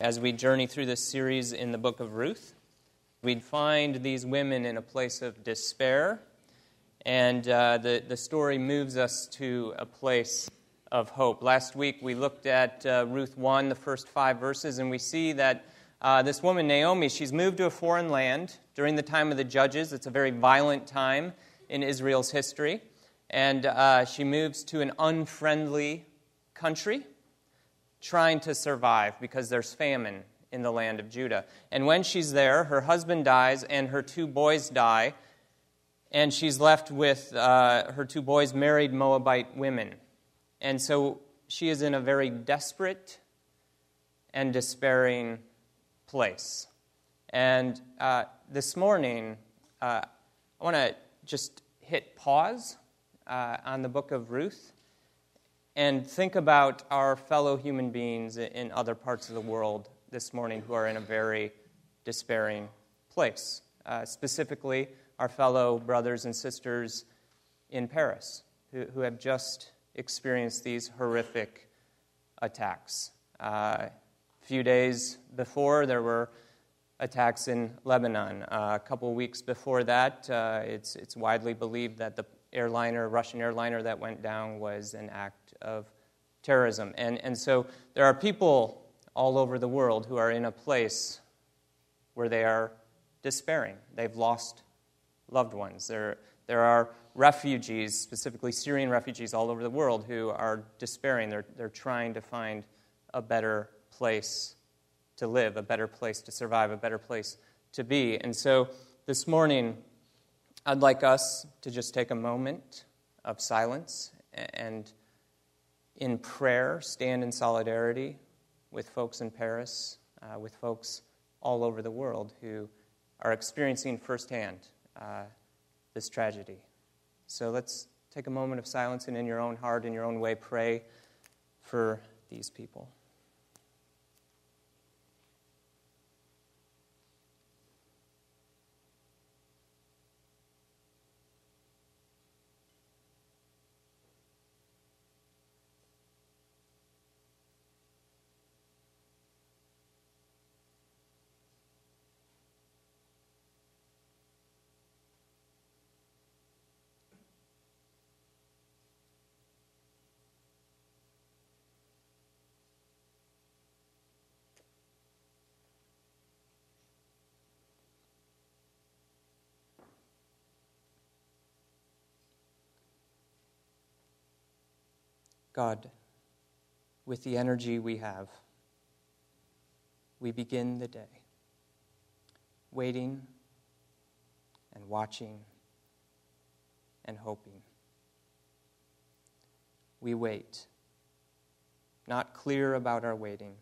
as we journey through this series in the book of Ruth. We'd find these women in a place of despair, and uh, the, the story moves us to a place of hope. Last week we looked at uh, Ruth 1, the first five verses, and we see that uh, this woman, Naomi, she's moved to a foreign land during the time of the judges. It's a very violent time in Israel's history. And uh, she moves to an unfriendly country trying to survive because there's famine in the land of Judah. And when she's there, her husband dies and her two boys die, and she's left with uh, her two boys married Moabite women. And so she is in a very desperate and despairing place. And uh, this morning, uh, I want to just hit pause uh, on the book of Ruth and think about our fellow human beings in other parts of the world this morning who are in a very despairing place. Uh, specifically, our fellow brothers and sisters in Paris who, who have just experienced these horrific attacks. Uh, a few days before, there were attacks in Lebanon. Uh, a couple weeks before that, uh, it's, it's widely believed that the airliner, Russian airliner that went down was an act of terrorism. And, and so there are people all over the world who are in a place where they are despairing. They've lost loved ones. There, there are refugees, specifically Syrian refugees all over the world, who are despairing. They're, they're trying to find a better place to live, a better place to survive, a better place to be. And so this morning, I'd like us to just take a moment of silence and in prayer stand in solidarity with folks in Paris, uh, with folks all over the world who are experiencing firsthand uh, this tragedy. So let's take a moment of silence and in your own heart, in your own way, pray for these people. God, with the energy we have, we begin the day waiting and watching and hoping. We wait, not clear about our waiting,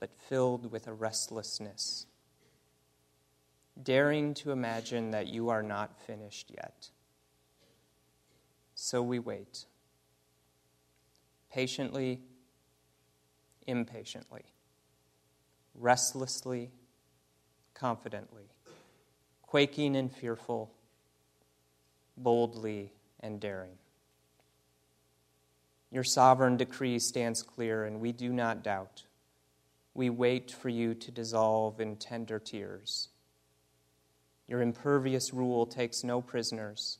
but filled with a restlessness, daring to imagine that you are not finished yet. So we wait patiently, impatiently, restlessly, confidently, quaking and fearful, boldly and daring. Your sovereign decree stands clear, and we do not doubt. We wait for you to dissolve in tender tears. Your impervious rule takes no prisoners.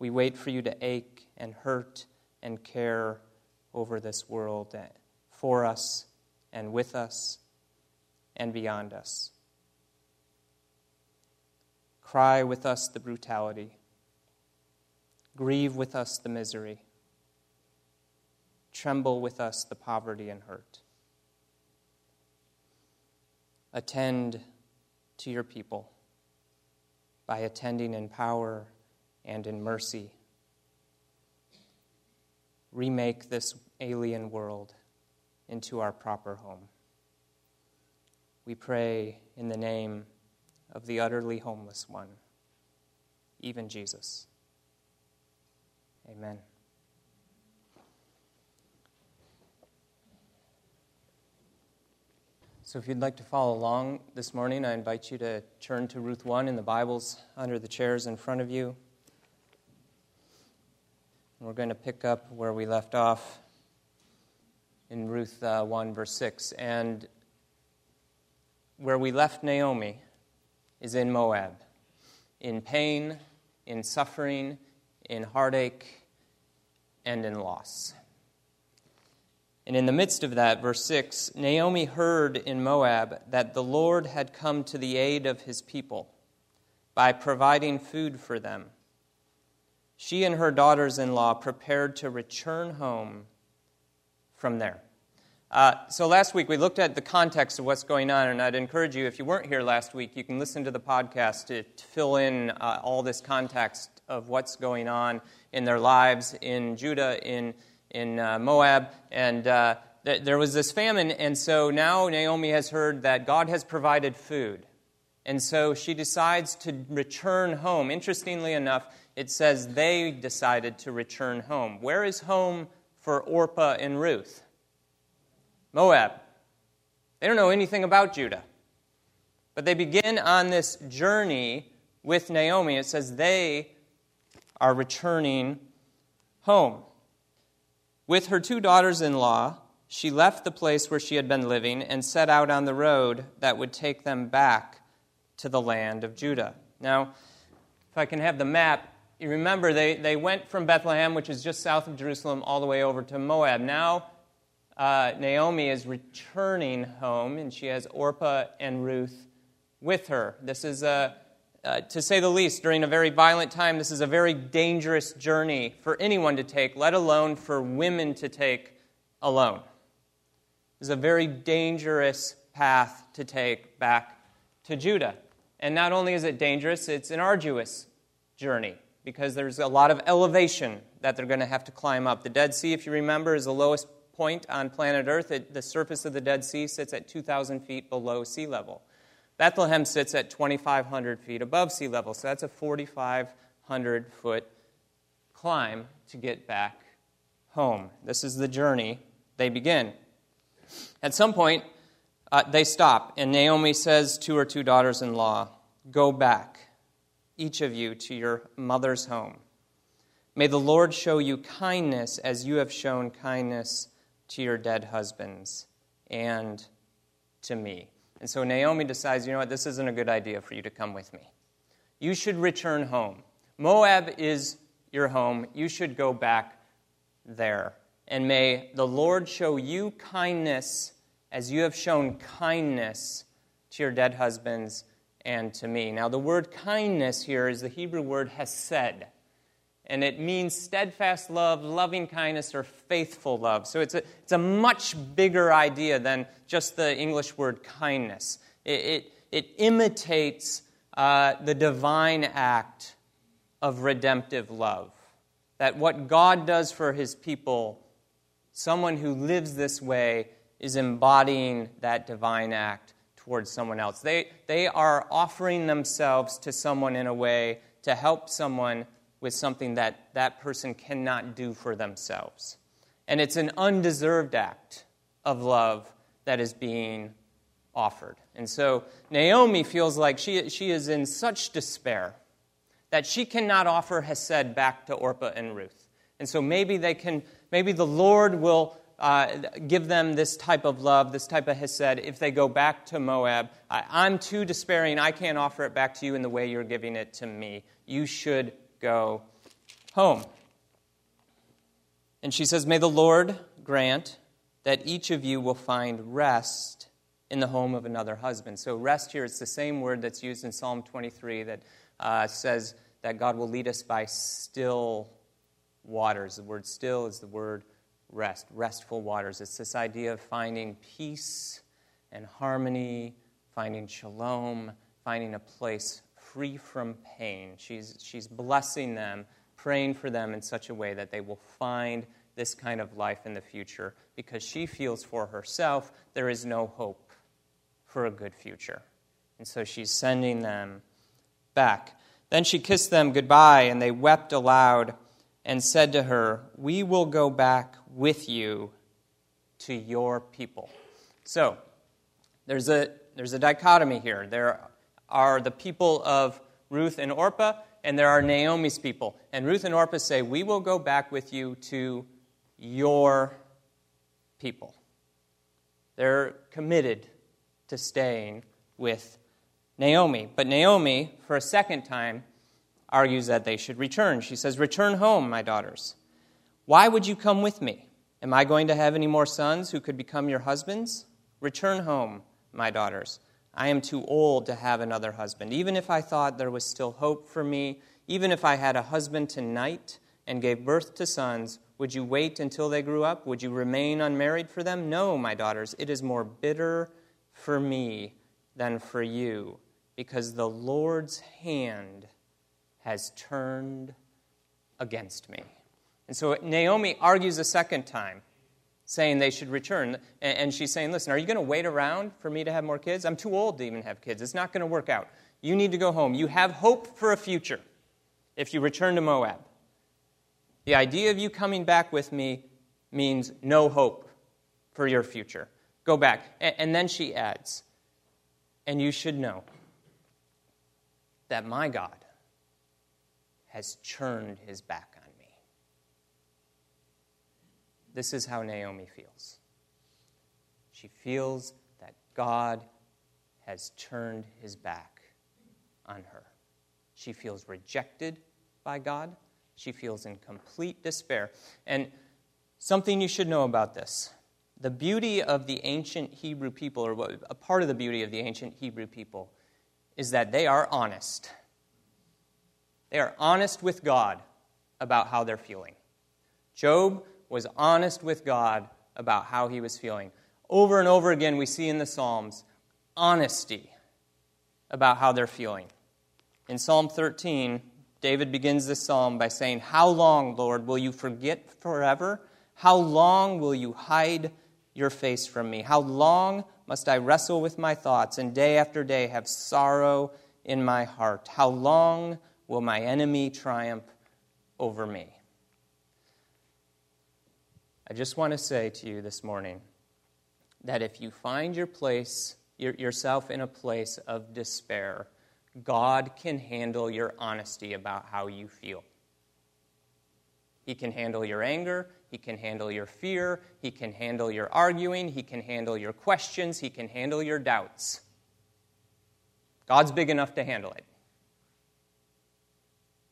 We wait for you to ache and hurt and care over this world for us and with us and beyond us. Cry with us the brutality. Grieve with us the misery. Tremble with us the poverty and hurt. Attend to your people by attending in power and in mercy. Remake this alien world into our proper home. We pray in the name of the utterly homeless one, even Jesus. Amen. So, if you'd like to follow along this morning, I invite you to turn to Ruth 1 in the Bibles under the chairs in front of you. We're going to pick up where we left off in Ruth uh, 1, verse 6. And where we left Naomi is in Moab, in pain, in suffering, in heartache, and in loss. And in the midst of that, verse 6 Naomi heard in Moab that the Lord had come to the aid of his people by providing food for them. She and her daughters in law prepared to return home from there. Uh, so last week we looked at the context of what's going on, and I'd encourage you, if you weren't here last week, you can listen to the podcast to, to fill in uh, all this context of what's going on in their lives in Judah, in in uh, Moab, and uh, th- there was this famine, and so now Naomi has heard that God has provided food. And so she decides to return home. Interestingly enough, it says they decided to return home. Where is home for Orpah and Ruth? Moab. They don't know anything about Judah. But they begin on this journey with Naomi. It says they are returning home. With her two daughters in law, she left the place where she had been living and set out on the road that would take them back to the land of Judah. Now, if I can have the map, you remember they, they went from Bethlehem, which is just south of Jerusalem, all the way over to Moab. Now, uh, Naomi is returning home, and she has Orpah and Ruth with her. This is a uh, to say the least, during a very violent time, this is a very dangerous journey for anyone to take, let alone for women to take alone. This is a very dangerous path to take back to Judah. And not only is it dangerous, it's an arduous journey because there's a lot of elevation that they're going to have to climb up. The Dead Sea, if you remember, is the lowest point on planet Earth. It, the surface of the Dead Sea sits at 2,000 feet below sea level. Bethlehem sits at 2,500 feet above sea level, so that's a 4,500 foot climb to get back home. This is the journey they begin. At some point, uh, they stop, and Naomi says to her two daughters in law, Go back, each of you, to your mother's home. May the Lord show you kindness as you have shown kindness to your dead husbands and to me. And so Naomi decides, you know what, this isn't a good idea for you to come with me. You should return home. Moab is your home. You should go back there. And may the Lord show you kindness as you have shown kindness to your dead husbands and to me. Now, the word kindness here is the Hebrew word hesed and it means steadfast love, loving kindness, or faithful love. So it's a, it's a much bigger idea than just the English word kindness. It, it, it imitates uh, the divine act of redemptive love. That what God does for his people, someone who lives this way is embodying that divine act towards someone else. They, they are offering themselves to someone in a way to help someone with something that that person cannot do for themselves. And it's an undeserved act of love that is being offered. And so Naomi feels like she, she is in such despair that she cannot offer Hesed back to Orpah and Ruth. And so maybe they can, maybe the Lord will uh, give them this type of love, this type of Hesed, if they go back to Moab. I, I'm too despairing. I can't offer it back to you in the way you're giving it to me. You should go home. And she says, May the Lord grant that each of you will find rest in the home of another husband. So, rest here is the same word that's used in Psalm 23 that uh, says that God will lead us by still waters. The word still is the word rest, restful waters. It's this idea of finding peace and harmony, finding shalom, finding a place free from pain. She's, she's blessing them, praying for them in such a way that they will find this kind of life in the future because she feels for herself there is no hope for a good future. And so she's sending them back. Then she kissed them goodbye, and they wept aloud and said to her, We will go back with you to your people. So, there's a, there's a dichotomy here. There are the people of Ruth and Orpah, and there are Naomi's people. And Ruth and Orpah say, We will go back with you to your people. They're committed to staying with Naomi. But Naomi, for a second time, argues that they should return. She says, Return home, my daughters. Why would you come with me? Am I going to have any more sons who could become your husbands? Return home, my daughters. I am too old to have another husband. Even if I thought there was still hope for me, even if I had a husband tonight and gave birth to sons, would you wait until they grew up? Would you remain unmarried for them? No, my daughters. It is more bitter for me than for you, because the Lord's hand has turned against me. And so Naomi argues a second time, saying they should return. And she's saying, Listen, are you going to wait around for me to have more kids? I'm too old to even have kids. It's not going to work out. You need to go home. You have hope for a future if you return to Moab. The idea of you coming back with me means no hope for your future. Go back. And then she adds, and you should know that my God has turned his back on me. This is how Naomi feels. She feels that God has turned his back on her. She feels rejected by God. She feels in complete despair. And something you should know about this the beauty of the ancient Hebrew people, or a part of the beauty of the ancient Hebrew people, is that they are honest. They are honest with God about how they're feeling. Job was honest with God about how he was feeling. Over and over again, we see in the Psalms honesty about how they're feeling. In Psalm 13, David begins this psalm by saying, How long, Lord, will you forget forever? How long will you hide your face from me? How long must I wrestle with my thoughts and day after day have sorrow in my heart? How long will my enemy triumph over me? I just want to say to you this morning that if you find your place, yourself in a place of despair, God can handle your honesty about how you feel. He can handle your anger. He can handle your fear. He can handle your arguing. He can handle your questions. He can handle your doubts. God's big enough to handle it.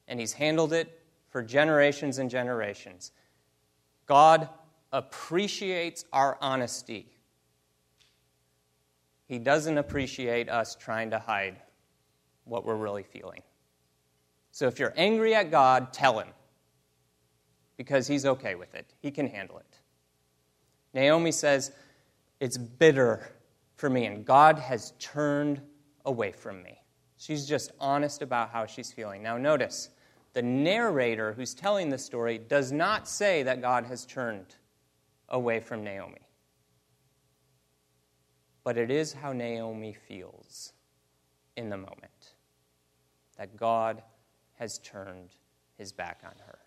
And He's handled it for generations and generations. God appreciates our honesty. He doesn't appreciate us trying to hide what we're really feeling. So if you're angry at God, tell him because he's okay with it. He can handle it. Naomi says, It's bitter for me, and God has turned away from me. She's just honest about how she's feeling. Now, notice, the narrator who's telling the story does not say that God has turned away from Naomi. But it is how Naomi feels in the moment that God has turned his back on her.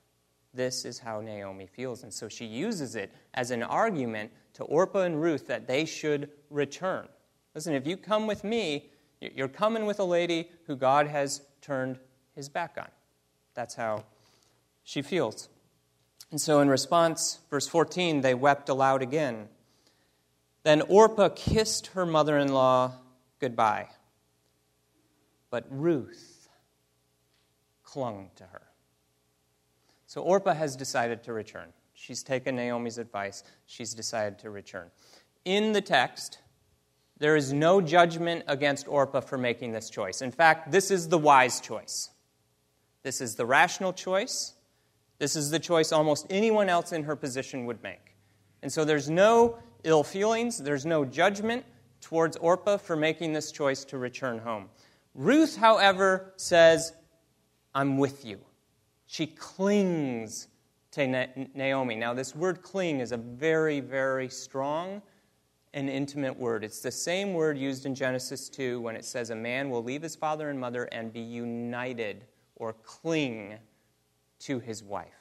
This is how Naomi feels. And so she uses it as an argument to Orpah and Ruth that they should return. Listen, if you come with me, you're coming with a lady who God has turned his back on. That's how she feels. And so, in response, verse 14, they wept aloud again. Then Orpah kissed her mother in law goodbye. But Ruth clung to her. So Orpah has decided to return. She's taken Naomi's advice. She's decided to return. In the text, there is no judgment against Orpah for making this choice. In fact, this is the wise choice. This is the rational choice. This is the choice almost anyone else in her position would make. And so there's no ill feelings, there's no judgment towards Orpah for making this choice to return home. Ruth, however, says, I'm with you. She clings to Naomi. Now, this word cling is a very, very strong and intimate word. It's the same word used in Genesis 2 when it says a man will leave his father and mother and be united or cling to his wife.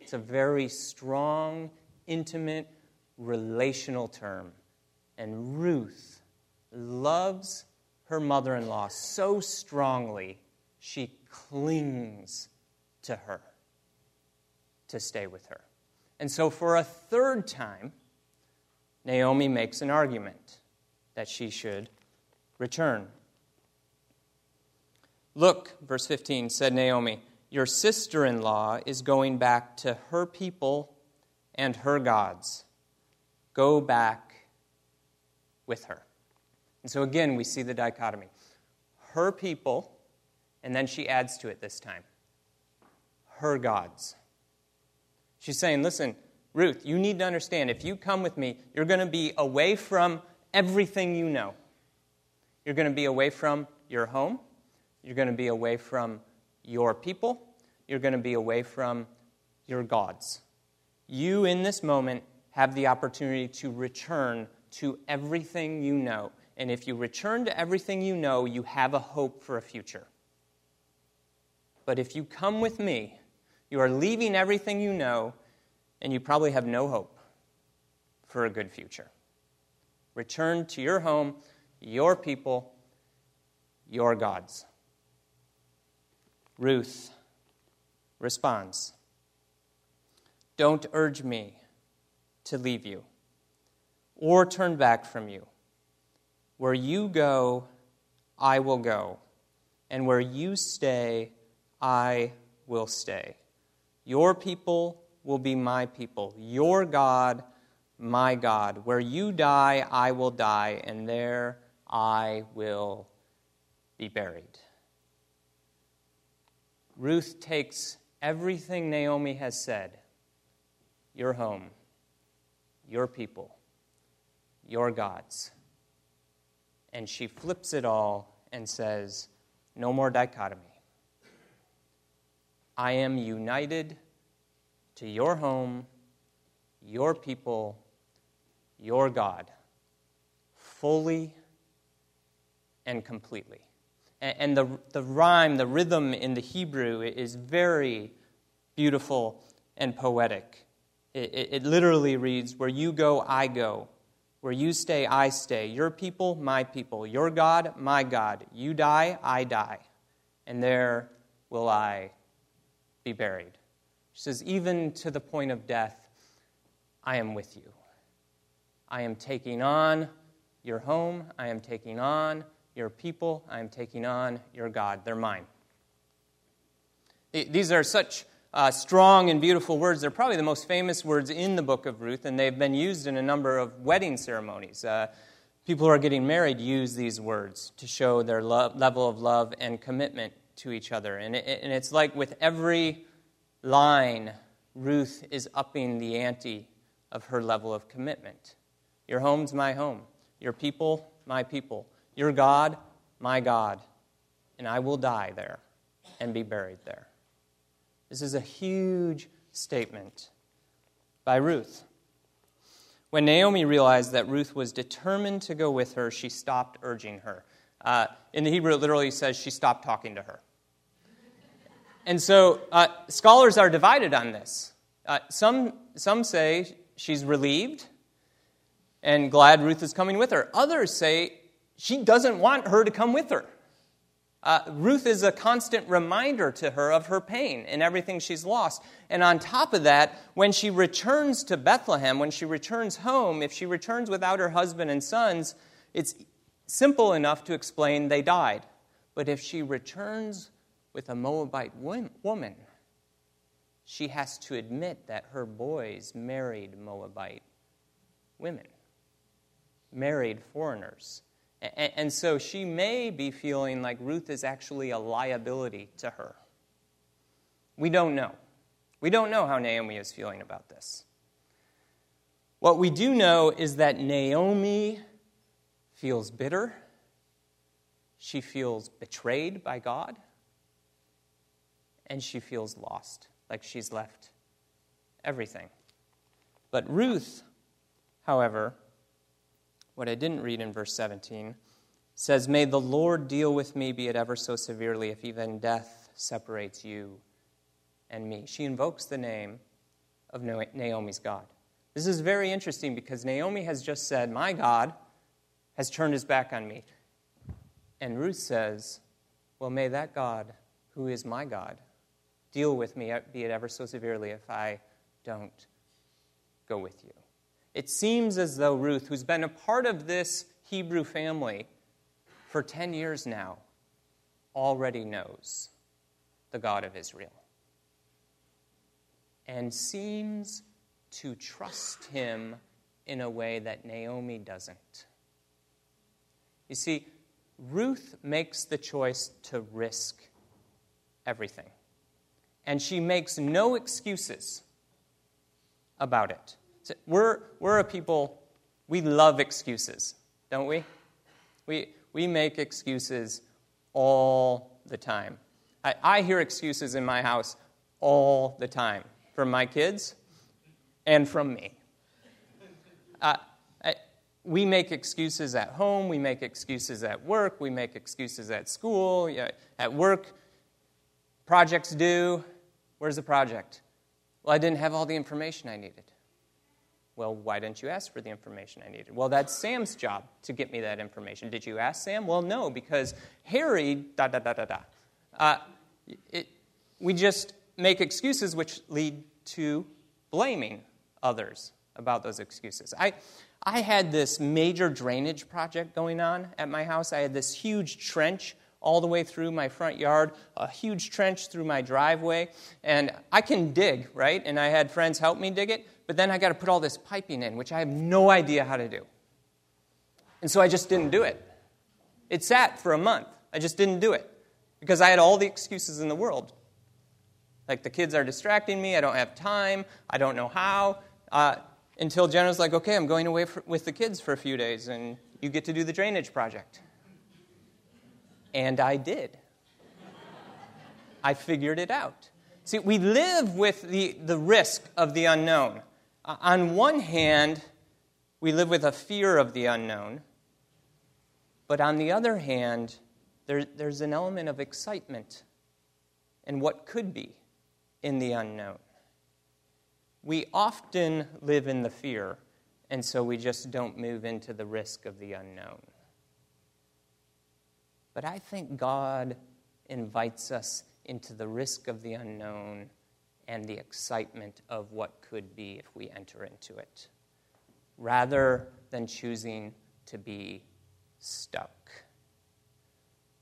It's a very strong, intimate, relational term. And Ruth loves her mother in law so strongly she clings to her to stay with her. And so, for a third time, Naomi makes an argument that she should return. Look, verse 15 said Naomi, your sister in law is going back to her people and her gods. Go back with her. And so again, we see the dichotomy her people, and then she adds to it this time her gods. She's saying, listen, Ruth, you need to understand if you come with me, you're going to be away from everything you know. You're going to be away from your home. You're going to be away from your people. You're going to be away from your gods. You, in this moment, have the opportunity to return to everything you know. And if you return to everything you know, you have a hope for a future. But if you come with me, you are leaving everything you know, and you probably have no hope for a good future. Return to your home, your people, your gods. Ruth responds Don't urge me to leave you or turn back from you. Where you go, I will go, and where you stay, I will stay. Your people will be my people, your God, my God. Where you die, I will die, and there I will be buried. Ruth takes everything Naomi has said your home, your people, your gods and she flips it all and says, No more dichotomy. I am united to your home, your people, your God, fully and completely. And the, the rhyme, the rhythm in the Hebrew is very beautiful and poetic. It, it, it literally reads, Where you go, I go. Where you stay, I stay. Your people, my people. Your God, my God. You die, I die. And there will I be buried. She says, Even to the point of death, I am with you. I am taking on your home. I am taking on your people. I am taking on your God. They're mine. These are such uh, strong and beautiful words. They're probably the most famous words in the book of Ruth, and they've been used in a number of wedding ceremonies. Uh, people who are getting married use these words to show their level of love and commitment to each other. And, it, and it's like with every line, Ruth is upping the ante of her level of commitment. Your home's my home. Your people, my people. Your God, my God. And I will die there and be buried there. This is a huge statement by Ruth. When Naomi realized that Ruth was determined to go with her, she stopped urging her. Uh, in the Hebrew, it literally says she stopped talking to her. And so uh, scholars are divided on this. Uh, some, some say she's relieved and glad Ruth is coming with her. Others say she doesn't want her to come with her. Uh, Ruth is a constant reminder to her of her pain and everything she's lost. And on top of that, when she returns to Bethlehem, when she returns home, if she returns without her husband and sons, it's simple enough to explain they died. But if she returns with a Moabite woman, she has to admit that her boys married Moabite women, married foreigners. And so she may be feeling like Ruth is actually a liability to her. We don't know. We don't know how Naomi is feeling about this. What we do know is that Naomi feels bitter. She feels betrayed by God. And she feels lost, like she's left everything. But Ruth, however, what I didn't read in verse 17 says, May the Lord deal with me, be it ever so severely, if even death separates you and me. She invokes the name of Naomi's God. This is very interesting because Naomi has just said, My God has turned his back on me. And Ruth says, Well, may that God, who is my God, deal with me, be it ever so severely, if I don't go with you. It seems as though Ruth, who's been a part of this Hebrew family for 10 years now, already knows the God of Israel and seems to trust him in a way that Naomi doesn't. You see, Ruth makes the choice to risk everything, and she makes no excuses about it. We're, we're a people, we love excuses, don't we? We, we make excuses all the time. I, I hear excuses in my house all the time from my kids and from me. Uh, I, we make excuses at home, we make excuses at work, we make excuses at school, at work. Projects due. Where's the project? Well, I didn't have all the information I needed. Well, why didn't you ask for the information I needed? Well, that's Sam's job to get me that information. Did you ask Sam? Well, no, because Harry, da da da da da. Uh, it, we just make excuses which lead to blaming others about those excuses. I, I had this major drainage project going on at my house. I had this huge trench all the way through my front yard, a huge trench through my driveway, and I can dig, right? And I had friends help me dig it, but then I got to put all this piping in, which I have no idea how to do. And so I just didn't do it. It sat for a month. I just didn't do it because I had all the excuses in the world like the kids are distracting me, I don't have time, I don't know how. Uh, until Jenna's like, okay, I'm going away for, with the kids for a few days, and you get to do the drainage project. And I did. I figured it out. See, we live with the, the risk of the unknown. Uh, on one hand, we live with a fear of the unknown, but on the other hand, there, there's an element of excitement and what could be in the unknown. We often live in the fear, and so we just don't move into the risk of the unknown. But I think God invites us into the risk of the unknown and the excitement of what could be if we enter into it, rather than choosing to be stuck.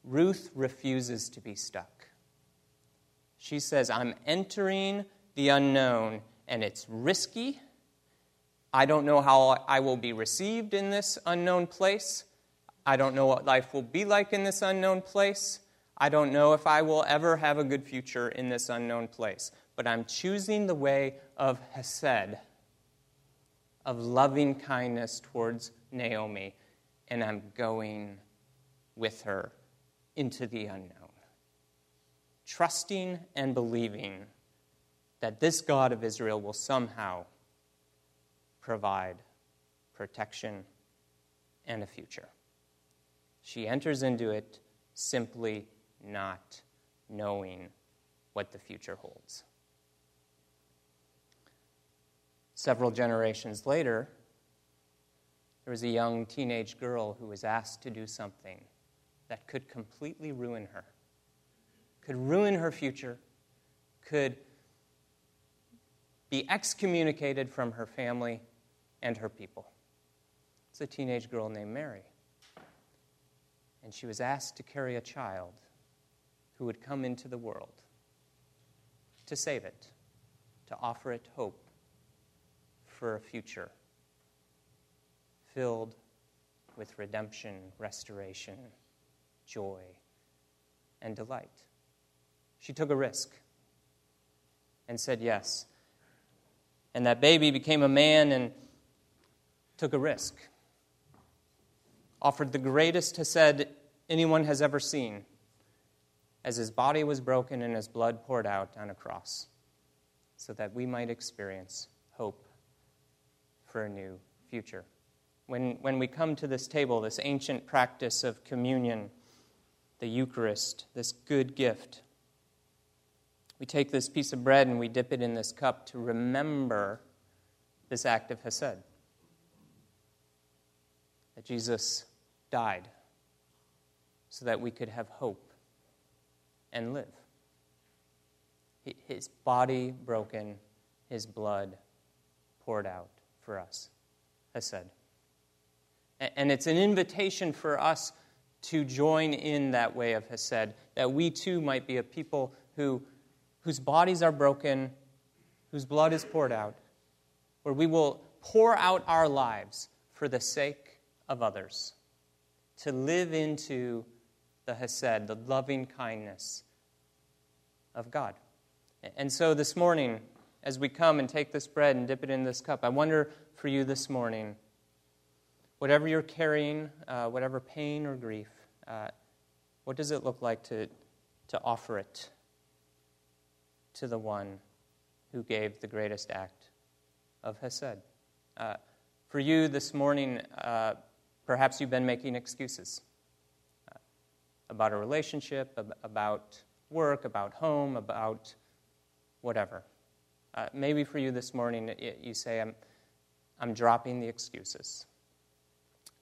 Ruth refuses to be stuck. She says, I'm entering the unknown, and it's risky. I don't know how I will be received in this unknown place. I don't know what life will be like in this unknown place. I don't know if I will ever have a good future in this unknown place. But I'm choosing the way of Hesed, of loving kindness towards Naomi, and I'm going with her into the unknown trusting and believing that this God of Israel will somehow provide protection and a future. She enters into it simply not knowing what the future holds. Several generations later, there was a young teenage girl who was asked to do something that could completely ruin her could ruin her future, could be excommunicated from her family and her people. It's a teenage girl named Mary. And she was asked to carry a child who would come into the world to save it, to offer it hope for a future filled with redemption, restoration, joy, and delight. She took a risk and said yes. And that baby became a man and took a risk. Offered the greatest Hesed anyone has ever seen as his body was broken and his blood poured out on a cross so that we might experience hope for a new future. When, when we come to this table, this ancient practice of communion, the Eucharist, this good gift, we take this piece of bread and we dip it in this cup to remember this act of Hesed. That Jesus died so that we could have hope and live. His body broken, his blood poured out for us. Hesed. And it's an invitation for us to join in that way of Hesed, that we too might be a people who, whose bodies are broken, whose blood is poured out, where we will pour out our lives for the sake of others, to live into the Hesed, the loving kindness of God. And so this morning, as we come and take this bread and dip it in this cup, I wonder for you this morning, whatever you're carrying, uh, whatever pain or grief, uh, what does it look like to, to offer it to the one who gave the greatest act of Hesed? Uh, for you this morning, uh, perhaps you've been making excuses uh, about a relationship, about work, about home, about whatever. Uh, maybe for you this morning, you say, I'm, I'm dropping the excuses.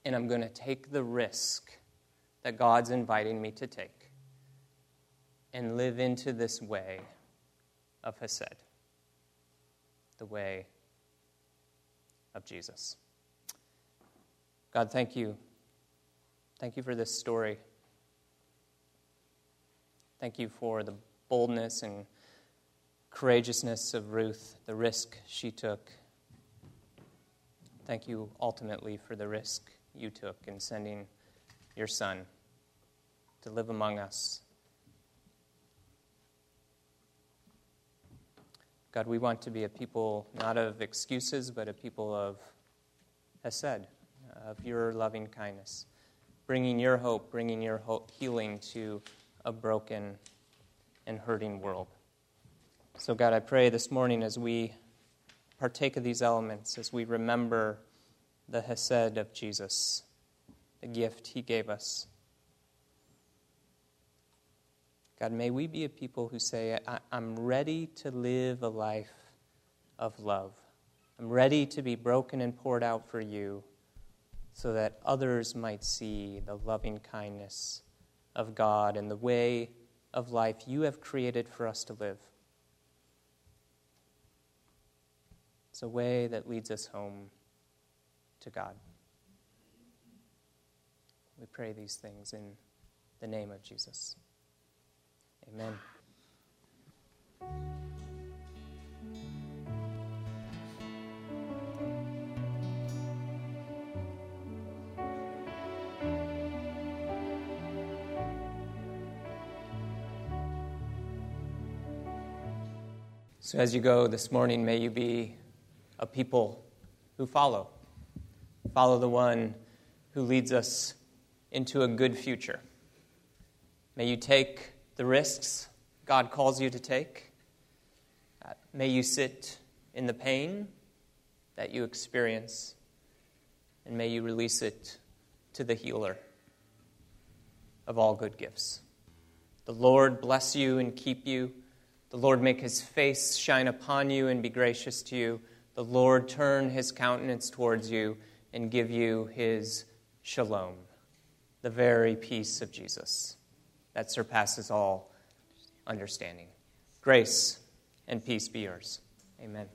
And I'm going to take the risk that God's inviting me to take and live into this way of Hesed, the way of Jesus. God, thank you. Thank you for this story. Thank you for the boldness and courageousness of Ruth, the risk she took. Thank you ultimately for the risk you took in sending your son to live among us. God, we want to be a people not of excuses, but a people of Hesed, of your loving kindness, bringing your hope, bringing your hope, healing to a broken and hurting world. So, God, I pray this morning as we partake of these elements, as we remember the Hesed of Jesus, the gift he gave us. God, may we be a people who say, I'm ready to live a life of love. I'm ready to be broken and poured out for you so that others might see the loving kindness of God and the way of life you have created for us to live. It's a way that leads us home to God. We pray these things in the name of Jesus. Amen. So, as you go this morning, may you be a people who follow. Follow the one who leads us into a good future. May you take the risks God calls you to take. Uh, may you sit in the pain that you experience, and may you release it to the healer of all good gifts. The Lord bless you and keep you. The Lord make his face shine upon you and be gracious to you. The Lord turn his countenance towards you and give you his shalom, the very peace of Jesus that surpasses all understanding. Grace and peace be yours. Amen.